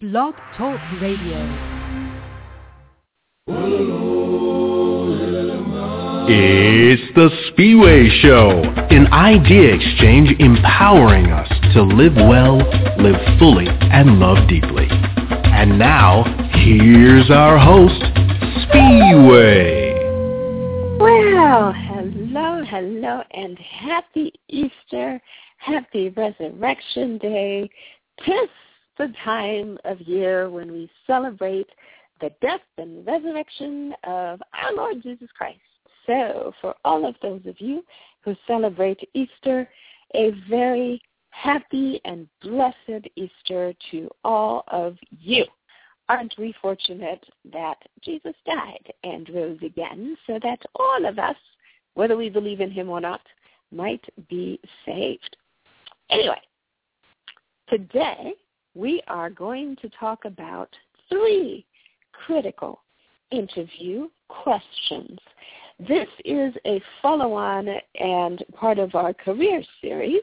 Blog Talk Radio. It's the Spiwe Show, an idea exchange empowering us to live well, live fully, and love deeply. And now, here's our host, Spiwe. Well, hello, hello, and happy Easter, happy Resurrection Day. Tis the time of year when we celebrate the death and resurrection of our Lord Jesus Christ. So for all of those of you who celebrate Easter, a very happy and blessed Easter to all of you. Aren't we fortunate that Jesus died and rose again so that all of us, whether we believe in him or not, might be saved? Anyway, today we are going to talk about three critical interview questions. This is a follow-on and part of our career series.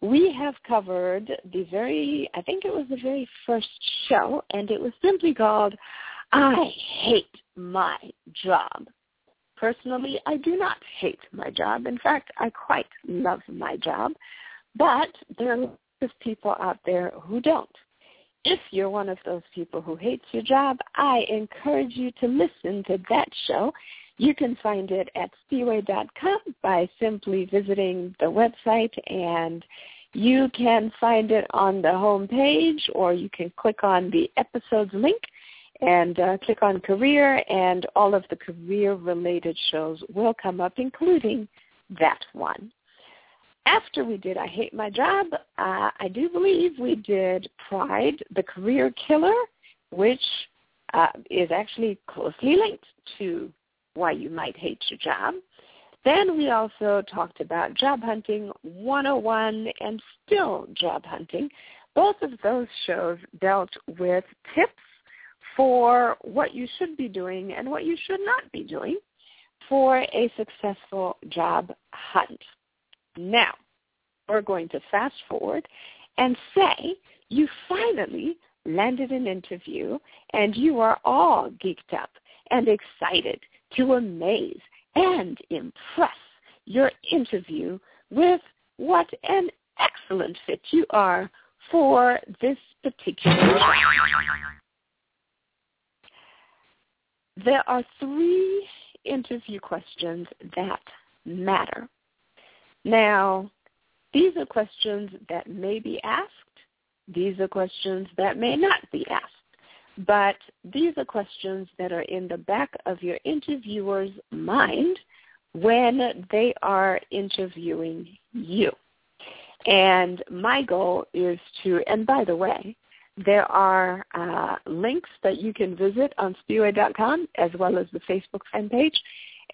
We have covered the very, I think it was the very first show, and it was simply called, I Hate My Job. Personally, I do not hate my job. In fact, I quite love my job. But there are of people out there who don't. If you're one of those people who hates your job, I encourage you to listen to that show. You can find it at spiwe.com by simply visiting the website and you can find it on the home page or you can click on the episodes link and uh, click on career and all of the career related shows will come up including that one after we did I Hate My Job, uh, I do believe we did Pride, the Career Killer, which uh, is actually closely linked to why you might hate your job. Then we also talked about Job Hunting 101 and Still Job Hunting. Both of those shows dealt with tips for what you should be doing and what you should not be doing for a successful job hunt. Now, we're going to fast forward and say you finally landed an interview and you are all geeked up and excited to amaze and impress your interview with what an excellent fit you are for this particular job. There are three interview questions that matter. Now, these are questions that may be asked. These are questions that may not be asked. But these are questions that are in the back of your interviewer's mind when they are interviewing you. And my goal is to, and by the way, there are uh, links that you can visit on spiwe.com as well as the Facebook fan page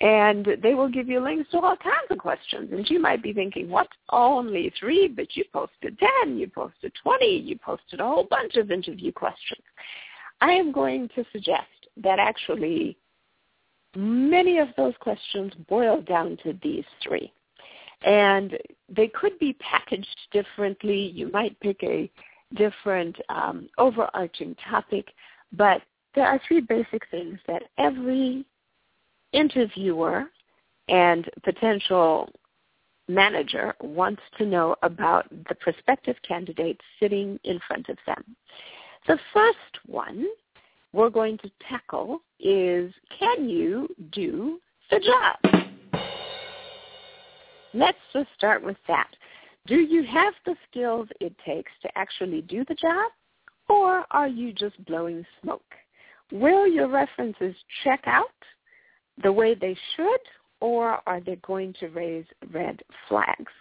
and they will give you links to all kinds of questions. And you might be thinking, what? Only three? But you posted 10, you posted 20, you posted a whole bunch of interview questions. I am going to suggest that actually many of those questions boil down to these three. And they could be packaged differently. You might pick a different um, overarching topic, but there are three basic things that every interviewer and potential manager wants to know about the prospective candidate sitting in front of them. The first one we're going to tackle is can you do the job? Let's just start with that. Do you have the skills it takes to actually do the job or are you just blowing smoke? Will your references check out the way they should, or are they going to raise red flags?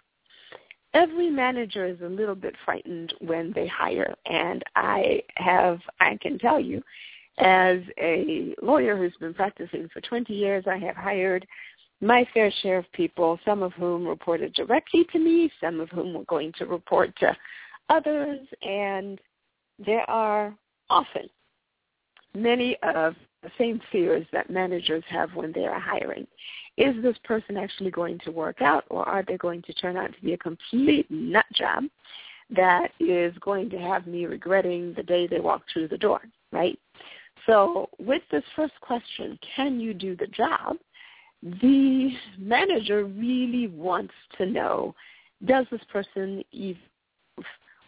Every manager is a little bit frightened when they hire, and I have, I can tell you, as a lawyer who's been practicing for 20 years, I have hired my fair share of people, some of whom reported directly to me, some of whom were going to report to others, and there are often many of the same fears that managers have when they are hiring. Is this person actually going to work out or are they going to turn out to be a complete nut job that is going to have me regretting the day they walk through the door, right? So with this first question, can you do the job? The manager really wants to know, does this person even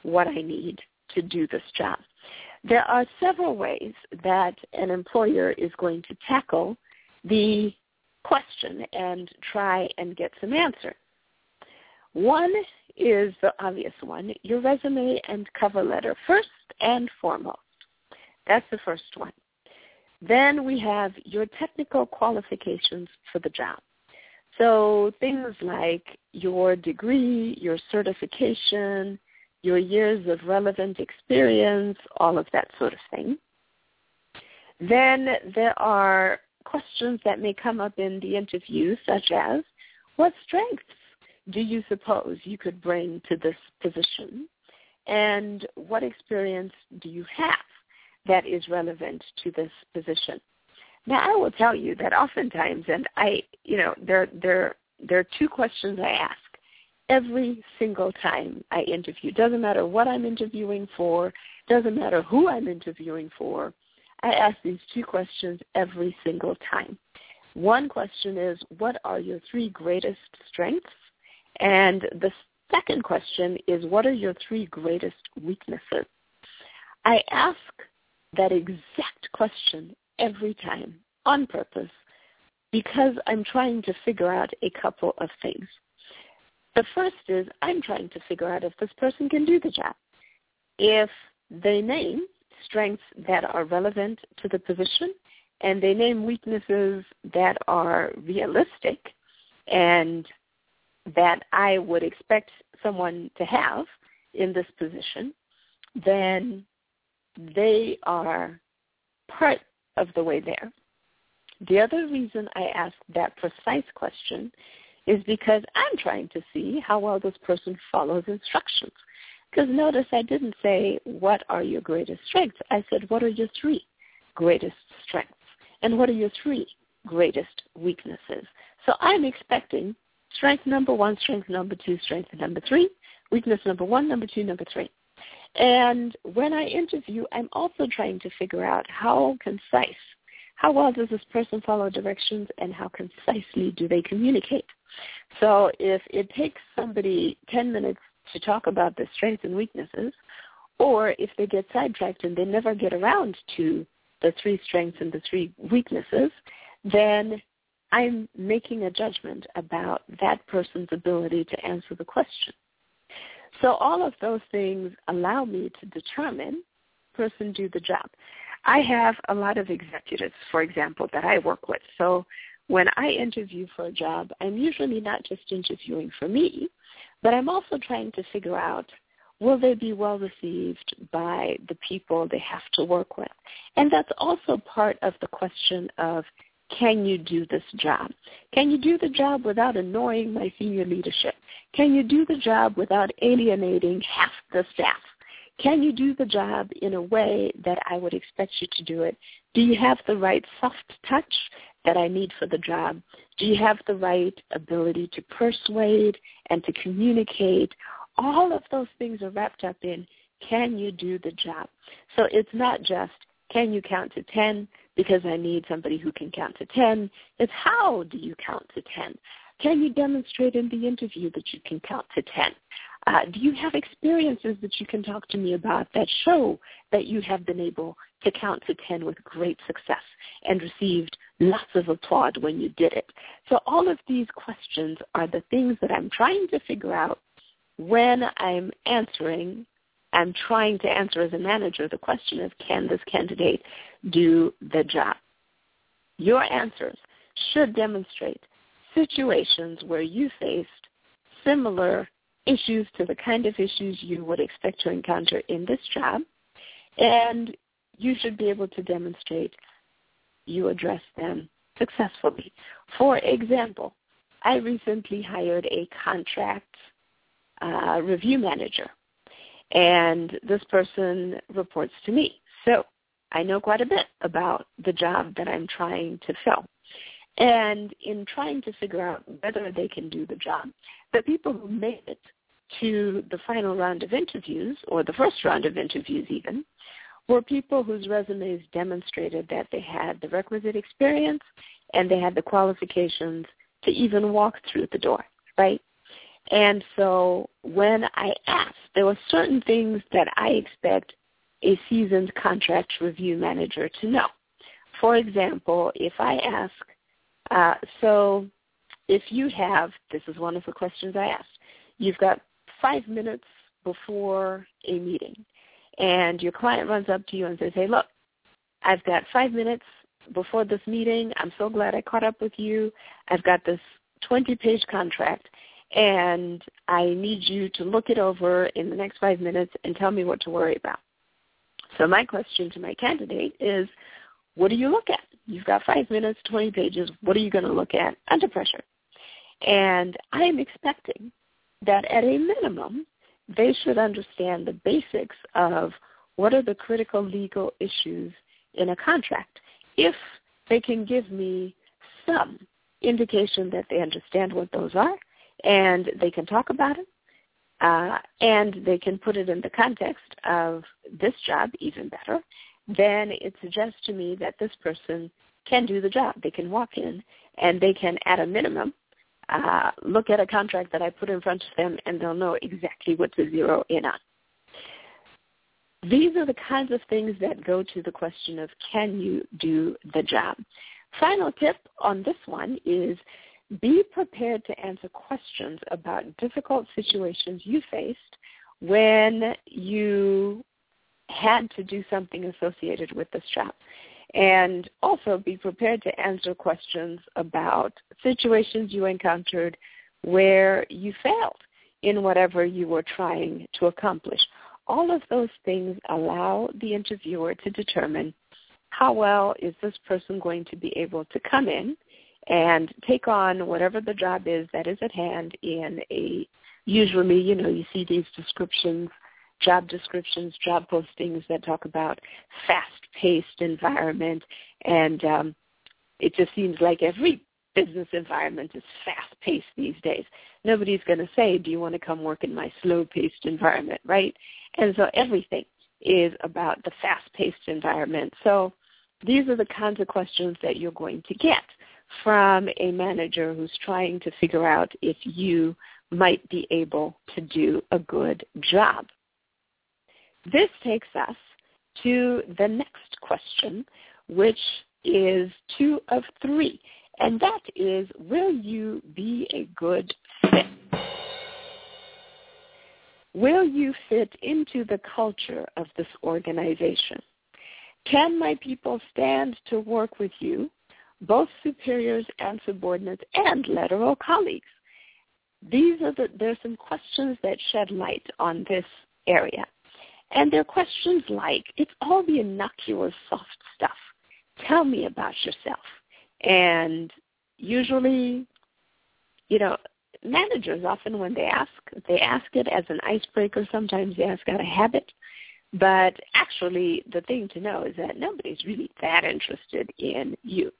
what I need to do this job? There are several ways that an employer is going to tackle the question and try and get some answers. One is the obvious one, your resume and cover letter first and foremost. That's the first one. Then we have your technical qualifications for the job. So things like your degree, your certification, your years of relevant experience, all of that sort of thing. Then there are questions that may come up in the interview, such as, what strengths do you suppose you could bring to this position? And what experience do you have that is relevant to this position? Now, I will tell you that oftentimes, and I, you know, there, there, there are two questions I ask every single time I interview. Doesn't matter what I'm interviewing for, doesn't matter who I'm interviewing for. I ask these two questions every single time. One question is, what are your three greatest strengths? And the second question is, what are your three greatest weaknesses? I ask that exact question every time on purpose because I'm trying to figure out a couple of things. The first is I'm trying to figure out if this person can do the job. If they name strengths that are relevant to the position and they name weaknesses that are realistic and that I would expect someone to have in this position, then they are part of the way there. The other reason I ask that precise question is because I'm trying to see how well this person follows instructions. Because notice I didn't say, what are your greatest strengths? I said, what are your three greatest strengths? And what are your three greatest weaknesses? So I'm expecting strength number one, strength number two, strength number three, weakness number one, number two, number three. And when I interview, I'm also trying to figure out how concise, how well does this person follow directions and how concisely do they communicate. So if it takes somebody 10 minutes to talk about their strengths and weaknesses, or if they get sidetracked and they never get around to the three strengths and the three weaknesses, then I'm making a judgment about that person's ability to answer the question. So all of those things allow me to determine person do the job. I have a lot of executives, for example, that I work with. So when I interview for a job, I'm usually not just interviewing for me, but I'm also trying to figure out will they be well received by the people they have to work with? And that's also part of the question of can you do this job? Can you do the job without annoying my senior leadership? Can you do the job without alienating half the staff? Can you do the job in a way that I would expect you to do it? Do you have the right soft touch that I need for the job? Do you have the right ability to persuade and to communicate? All of those things are wrapped up in can you do the job? So it's not just can you count to 10 because I need somebody who can count to 10. It's how do you count to 10? Can you demonstrate in the interview that you can count to 10? Uh, do you have experiences that you can talk to me about that show that you have been able to count to 10 with great success and received lots of applause when you did it? So all of these questions are the things that I'm trying to figure out when I'm answering, I'm trying to answer as a manager the question of can this candidate do the job? Your answers should demonstrate situations where you faced similar issues to the kind of issues you would expect to encounter in this job, and you should be able to demonstrate you address them successfully. For example, I recently hired a contract uh, review manager, and this person reports to me. So I know quite a bit about the job that I'm trying to fill. And in trying to figure out whether they can do the job, the people who made it to the final round of interviews, or the first round of interviews even, were people whose resumes demonstrated that they had the requisite experience and they had the qualifications to even walk through the door, right? And so when I asked, there were certain things that I expect a seasoned contract review manager to know. For example, if I ask, uh, so if you have, this is one of the questions I asked, you've got five minutes before a meeting, and your client runs up to you and says, hey, look, I've got five minutes before this meeting. I'm so glad I caught up with you. I've got this 20-page contract, and I need you to look it over in the next five minutes and tell me what to worry about. So my question to my candidate is, what do you look at? You've got five minutes, 20 pages. What are you going to look at under pressure? And I am expecting that at a minimum, they should understand the basics of what are the critical legal issues in a contract. If they can give me some indication that they understand what those are and they can talk about it, uh, and they can put it in the context of this job even better, then it suggests to me that this person can do the job. They can walk in and they can, at a minimum, uh, look at a contract that I put in front of them and they'll know exactly what to zero in on. These are the kinds of things that go to the question of can you do the job. Final tip on this one is be prepared to answer questions about difficult situations you faced when you had to do something associated with this job. And also be prepared to answer questions about situations you encountered where you failed in whatever you were trying to accomplish. All of those things allow the interviewer to determine how well is this person going to be able to come in and take on whatever the job is that is at hand in a usually, you know, you see these descriptions, job descriptions, job postings that talk about fast-paced environment, and um, it just seems like every business environment is fast-paced these days. Nobody's going to say, do you want to come work in my slow-paced environment, right? And so everything is about the fast-paced environment. So these are the kinds of questions that you're going to get from a manager who's trying to figure out if you might be able to do a good job. This takes us to the next question, which is two of three, and that is, will you be a good fit? Will you fit into the culture of this organization? Can my people stand to work with you both superiors and subordinates and lateral colleagues. These are the, there's some questions that shed light on this area. And they're questions like, it's all the innocuous soft stuff. Tell me about yourself. And usually, you know, managers often when they ask, they ask it as an icebreaker. Sometimes they ask out of habit. But actually, the thing to know is that nobody's really that interested in you.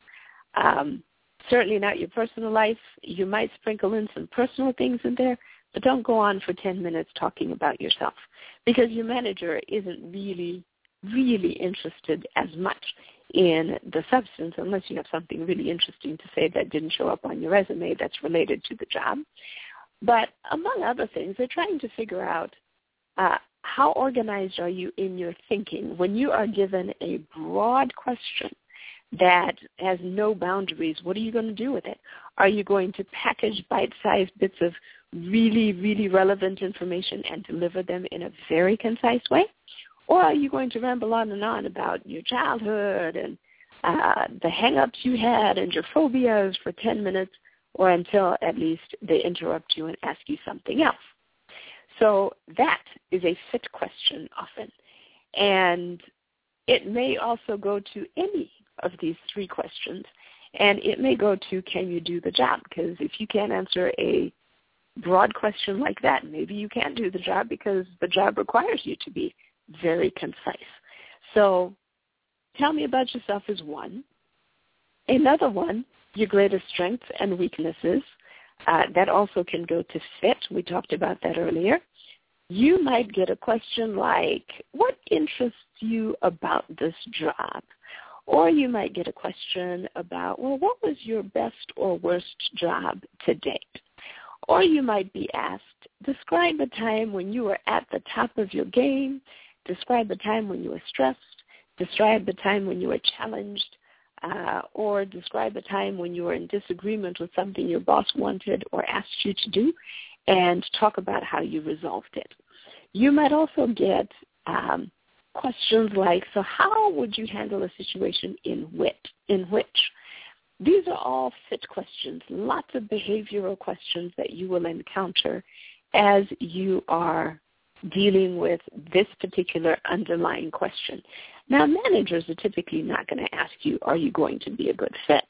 Um, certainly not your personal life. You might sprinkle in some personal things in there, but don't go on for 10 minutes talking about yourself because your manager isn't really, really interested as much in the substance unless you have something really interesting to say that didn't show up on your resume that's related to the job. But among other things, they're trying to figure out uh, how organized are you in your thinking when you are given a broad question that has no boundaries, what are you going to do with it? Are you going to package bite-sized bits of really, really relevant information and deliver them in a very concise way? Or are you going to ramble on and on about your childhood and uh, the hang-ups you had and your phobias for 10 minutes or until at least they interrupt you and ask you something else? So that is a fit question often. And it may also go to any of these three questions. And it may go to, can you do the job? Because if you can't answer a broad question like that, maybe you can't do the job because the job requires you to be very concise. So tell me about yourself is one. Another one, your greatest strengths and weaknesses. Uh, that also can go to fit. We talked about that earlier. You might get a question like, what interests you about this job? Or you might get a question about, well, what was your best or worst job to date? Or you might be asked, describe a time when you were at the top of your game, describe a time when you were stressed, describe the time when you were challenged, uh, or describe a time when you were in disagreement with something your boss wanted or asked you to do, and talk about how you resolved it. You might also get um, questions like, so how would you handle a situation in which? In which? These are all fit questions, lots of behavioral questions that you will encounter as you are dealing with this particular underlying question. Now, managers are typically not going to ask you, are you going to be a good fit?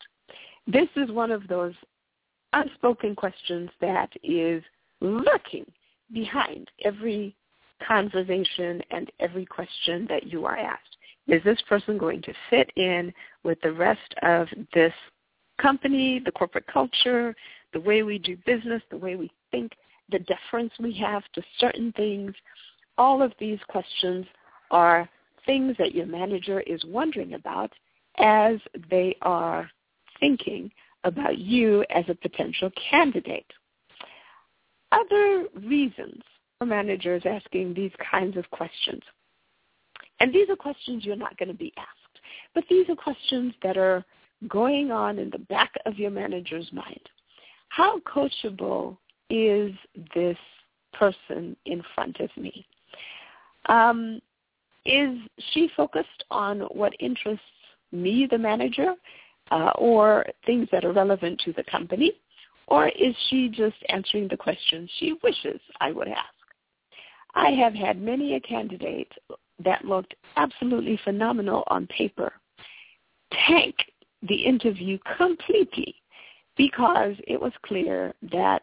This is one of those unspoken questions that is lurking behind every conversation and every question that you are asked. Is this person going to fit in with the rest of this company, the corporate culture, the way we do business, the way we think, the deference we have to certain things? All of these questions are things that your manager is wondering about as they are thinking about you as a potential candidate. Other reasons managers asking these kinds of questions. And these are questions you're not going to be asked, but these are questions that are going on in the back of your manager's mind. How coachable is this person in front of me? Um, is she focused on what interests me, the manager, uh, or things that are relevant to the company? Or is she just answering the questions she wishes I would ask? I have had many a candidate that looked absolutely phenomenal on paper tank the interview completely because it was clear that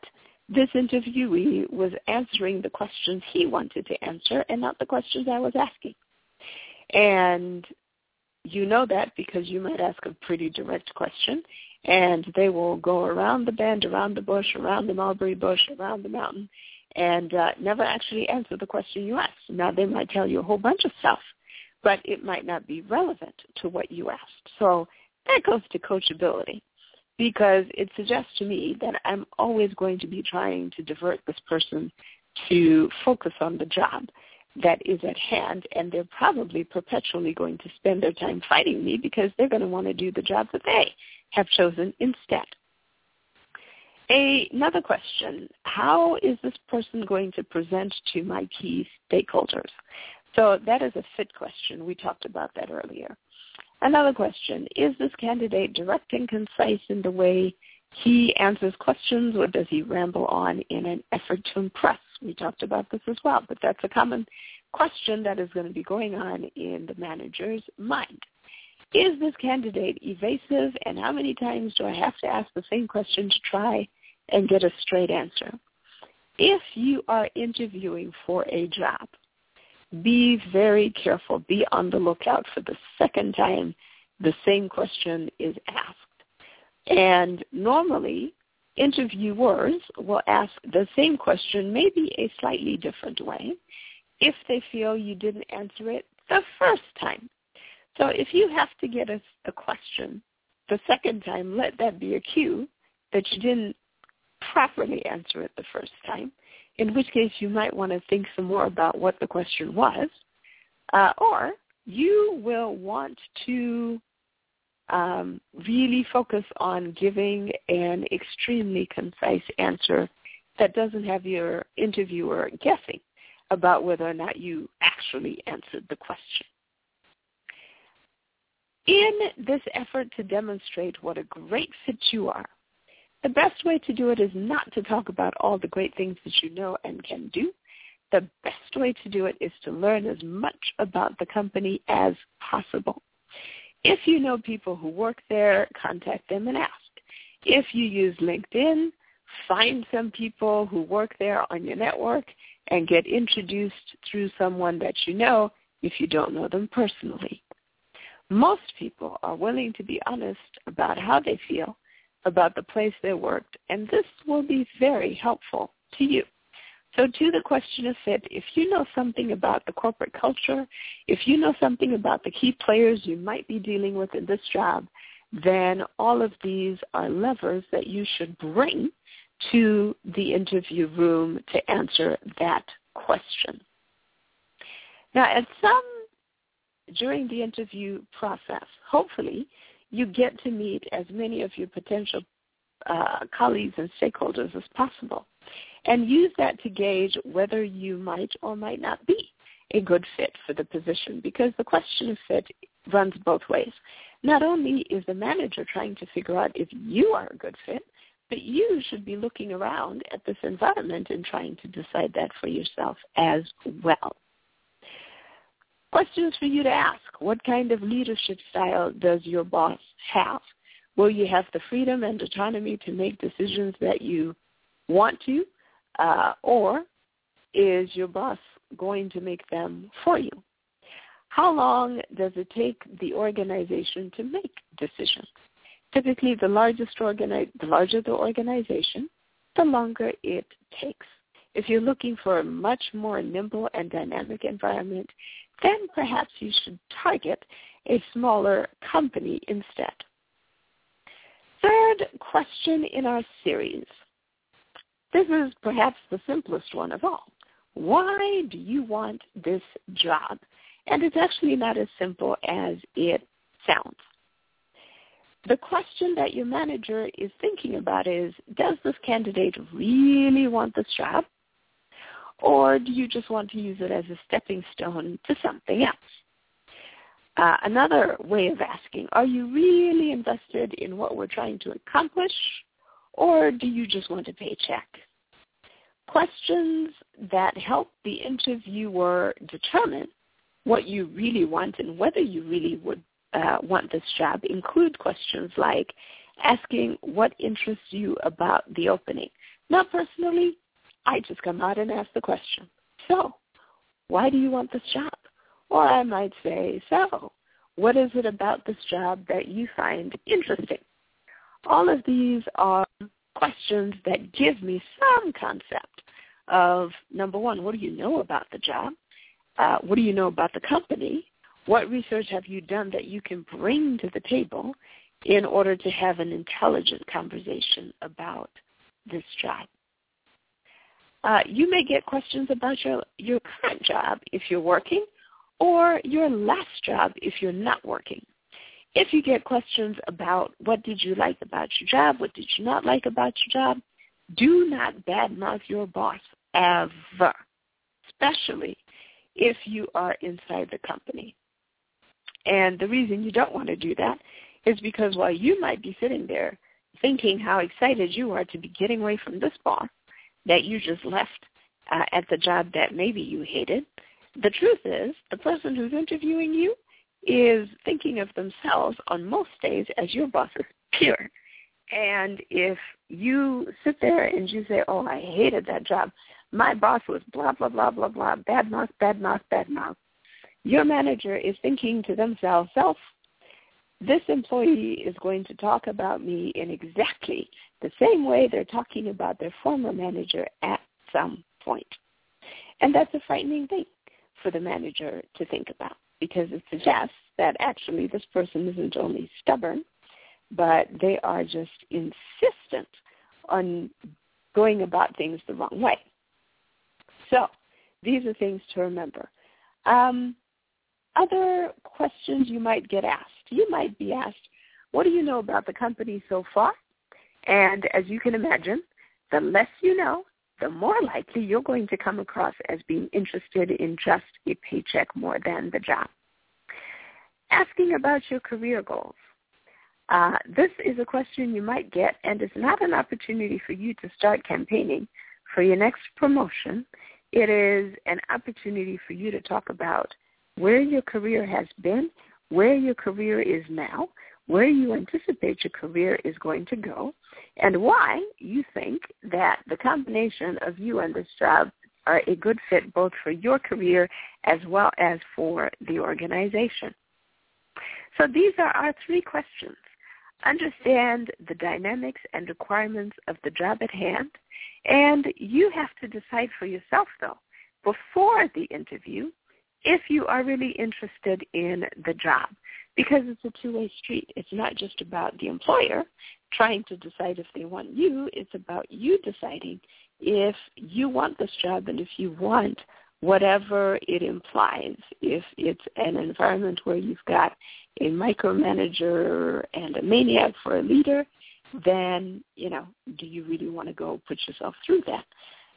this interviewee was answering the questions he wanted to answer and not the questions I was asking. And you know that because you might ask a pretty direct question and they will go around the bend, around the bush, around the mulberry bush, around the mountain, and uh, never actually answer the question you asked. Now they might tell you a whole bunch of stuff, but it might not be relevant to what you asked. So that goes to coachability because it suggests to me that I'm always going to be trying to divert this person to focus on the job that is at hand and they're probably perpetually going to spend their time fighting me because they're going to want to do the job that they have chosen instead. A, another question, how is this person going to present to my key stakeholders? So that is a fit question. We talked about that earlier. Another question, is this candidate direct and concise in the way he answers questions or does he ramble on in an effort to impress? We talked about this as well, but that's a common question that is going to be going on in the manager's mind. Is this candidate evasive and how many times do I have to ask the same question to try and get a straight answer. If you are interviewing for a job, be very careful. Be on the lookout for the second time the same question is asked. And normally, interviewers will ask the same question, maybe a slightly different way, if they feel you didn't answer it the first time. So if you have to get a, a question the second time, let that be a cue that you didn't properly answer it the first time, in which case you might want to think some more about what the question was, uh, or you will want to um, really focus on giving an extremely concise answer that doesn't have your interviewer guessing about whether or not you actually answered the question. In this effort to demonstrate what a great fit you are, the best way to do it is not to talk about all the great things that you know and can do. The best way to do it is to learn as much about the company as possible. If you know people who work there, contact them and ask. If you use LinkedIn, find some people who work there on your network and get introduced through someone that you know if you don't know them personally. Most people are willing to be honest about how they feel about the place they worked, and this will be very helpful to you. So to the question of fit, if you know something about the corporate culture, if you know something about the key players you might be dealing with in this job, then all of these are levers that you should bring to the interview room to answer that question. Now, at some during the interview process, hopefully you get to meet as many of your potential uh, colleagues and stakeholders as possible and use that to gauge whether you might or might not be a good fit for the position because the question of fit runs both ways. Not only is the manager trying to figure out if you are a good fit, but you should be looking around at this environment and trying to decide that for yourself as well. Questions for you to ask. What kind of leadership style does your boss have? Will you have the freedom and autonomy to make decisions that you want to? Uh, or is your boss going to make them for you? How long does it take the organization to make decisions? Typically, the largest organi- the larger the organization, the longer it takes. If you're looking for a much more nimble and dynamic environment, then perhaps you should target a smaller company instead. Third question in our series. This is perhaps the simplest one of all. Why do you want this job? And it's actually not as simple as it sounds. The question that your manager is thinking about is, does this candidate really want this job? Or do you just want to use it as a stepping stone to something else? Uh, another way of asking, are you really invested in what we're trying to accomplish? Or do you just want a paycheck? Questions that help the interviewer determine what you really want and whether you really would uh, want this job include questions like asking what interests you about the opening. Not personally, I just come out and ask the question. So, why do you want this job? Or I might say, so, what is it about this job that you find interesting? All of these are questions that give me some concept of, number one, what do you know about the job? Uh, what do you know about the company? What research have you done that you can bring to the table in order to have an intelligent conversation about this job? Uh, you may get questions about your, your current job if you're working or your last job if you're not working. If you get questions about what did you like about your job, what did you not like about your job, do not badmouth your boss ever, especially if you are inside the company. And the reason you don't want to do that is because while you might be sitting there thinking how excited you are to be getting away from this boss that you just left uh, at the job that maybe you hated, the truth is the person who's interviewing you is thinking of themselves on most days as your boss's peer. And if you sit there and you say, oh, I hated that job. My boss was blah, blah, blah, blah, blah, bad mouth, bad mouth, bad mouth. Your manager is thinking to themselves, self, this employee is going to talk about me in exactly the same way they're talking about their former manager at some point. And that's a frightening thing for the manager to think about because it suggests that actually this person isn't only stubborn, but they are just insistent on going about things the wrong way. So these are things to remember. Um, other questions you might get asked. You might be asked, what do you know about the company so far? And as you can imagine, the less you know, the more likely you're going to come across as being interested in just a paycheck more than the job. Asking about your career goals. Uh, this is a question you might get, and it's not an opportunity for you to start campaigning for your next promotion. It is an opportunity for you to talk about where your career has been, where your career is now, where you anticipate your career is going to go, and why you think that the combination of you and this job are a good fit both for your career as well as for the organization. So these are our three questions. understand the dynamics and requirements of the job at hand, and you have to decide for yourself, though, before the interview, if you are really interested in the job because it's a two-way street. It's not just about the employer trying to decide if they want you. It's about you deciding if you want this job and if you want whatever it implies. If it's an environment where you've got a micromanager and a maniac for a leader, then, you know, do you really want to go put yourself through that?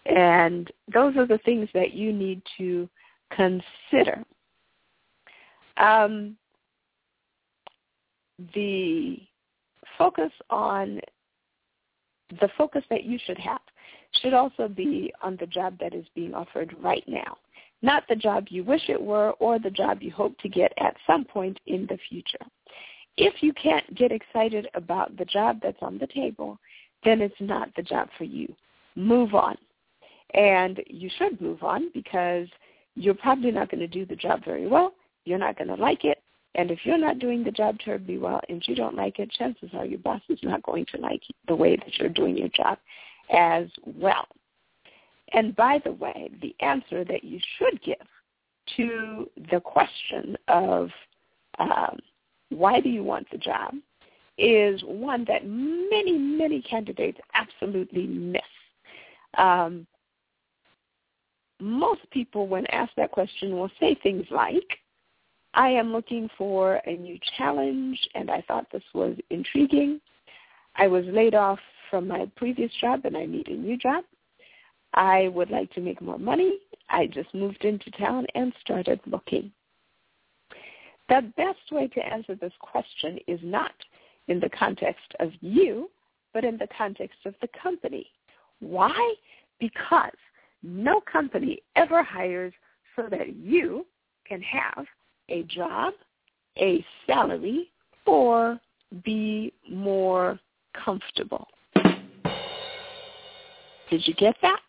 And those are the things that you need to consider. Um, the focus on the focus that you should have should also be on the job that is being offered right now, not the job you wish it were or the job you hope to get at some point in the future. If you can't get excited about the job that's on the table, then it's not the job for you. Move on. And you should move on because you're probably not going to do the job very well. You're not going to like it. And if you're not doing the job terribly well and you don't like it, chances are your boss is not going to like the way that you're doing your job as well. And by the way, the answer that you should give to the question of um, why do you want the job is one that many, many candidates absolutely miss. Um, most people, when asked that question, will say things like, I am looking for a new challenge, and I thought this was intriguing. I was laid off from my previous job, and I need a new job. I would like to make more money. I just moved into town and started looking. The best way to answer this question is not in the context of you, but in the context of the company. Why? Because no company ever hires so that you can have a job, a salary, or be more comfortable. Did you get that?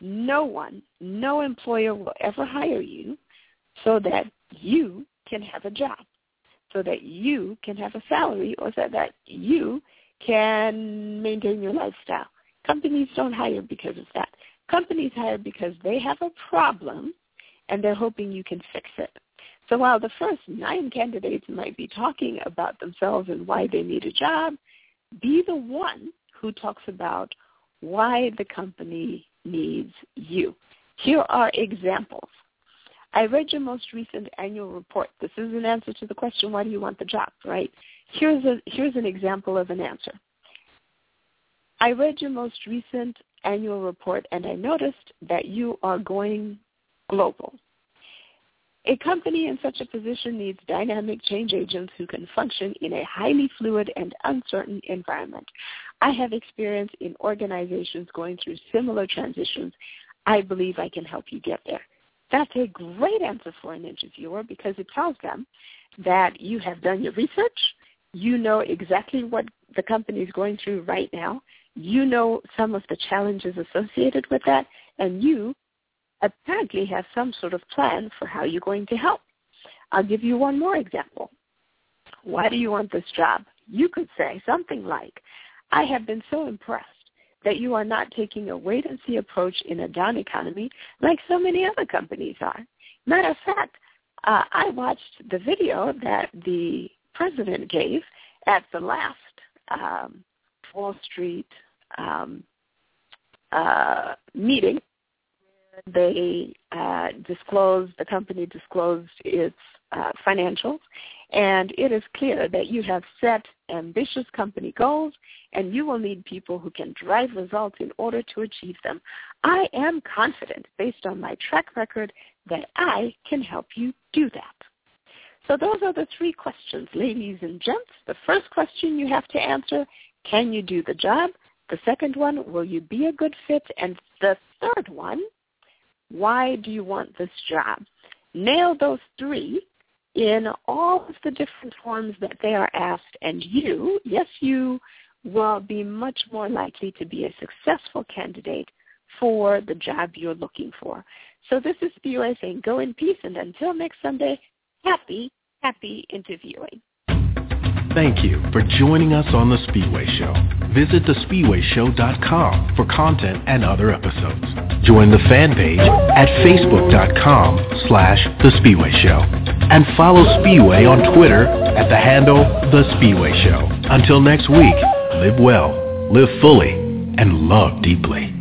No one, no employer will ever hire you so that you can have a job, so that you can have a salary, or so that you can maintain your lifestyle. Companies don't hire because of that. Companies hire because they have a problem and they're hoping you can fix it. So while the first nine candidates might be talking about themselves and why they need a job, be the one who talks about why the company needs you. Here are examples. I read your most recent annual report. This is an answer to the question, why do you want the job, right? Here's, a, here's an example of an answer. I read your most recent annual report and I noticed that you are going global. A company in such a position needs dynamic change agents who can function in a highly fluid and uncertain environment. I have experience in organizations going through similar transitions. I believe I can help you get there. That's a great answer for an interviewer because it tells them that you have done your research, you know exactly what the company is going through right now, you know some of the challenges associated with that, and you apparently have some sort of plan for how you're going to help. I'll give you one more example. Why do you want this job? You could say something like, I have been so impressed that you are not taking a wait-and-see approach in a down economy like so many other companies are. Matter of fact, uh, I watched the video that the president gave at the last um, Wall Street um, uh, meeting they uh, disclosed, the company disclosed its uh, financials, and it is clear that you have set ambitious company goals, and you will need people who can drive results in order to achieve them. I am confident, based on my track record, that I can help you do that. So those are the three questions, ladies and gents. The first question you have to answer, can you do the job? The second one, will you be a good fit? And the third one, why do you want this job? Nail those three in all of the different forms that they are asked, and you, yes, you will be much more likely to be a successful candidate for the job you're looking for. So this is Spiwe saying go in peace, and until next Sunday, happy, happy interviewing. Thank you for joining us on The Spiwe Show. Visit thespiweshow.com for content and other episodes. Join the fan page at facebook.com slash The Spiwe Show. And follow Spiwe on Twitter at the handle The Spiwe Show. Until next week, live well, live fully, and love deeply.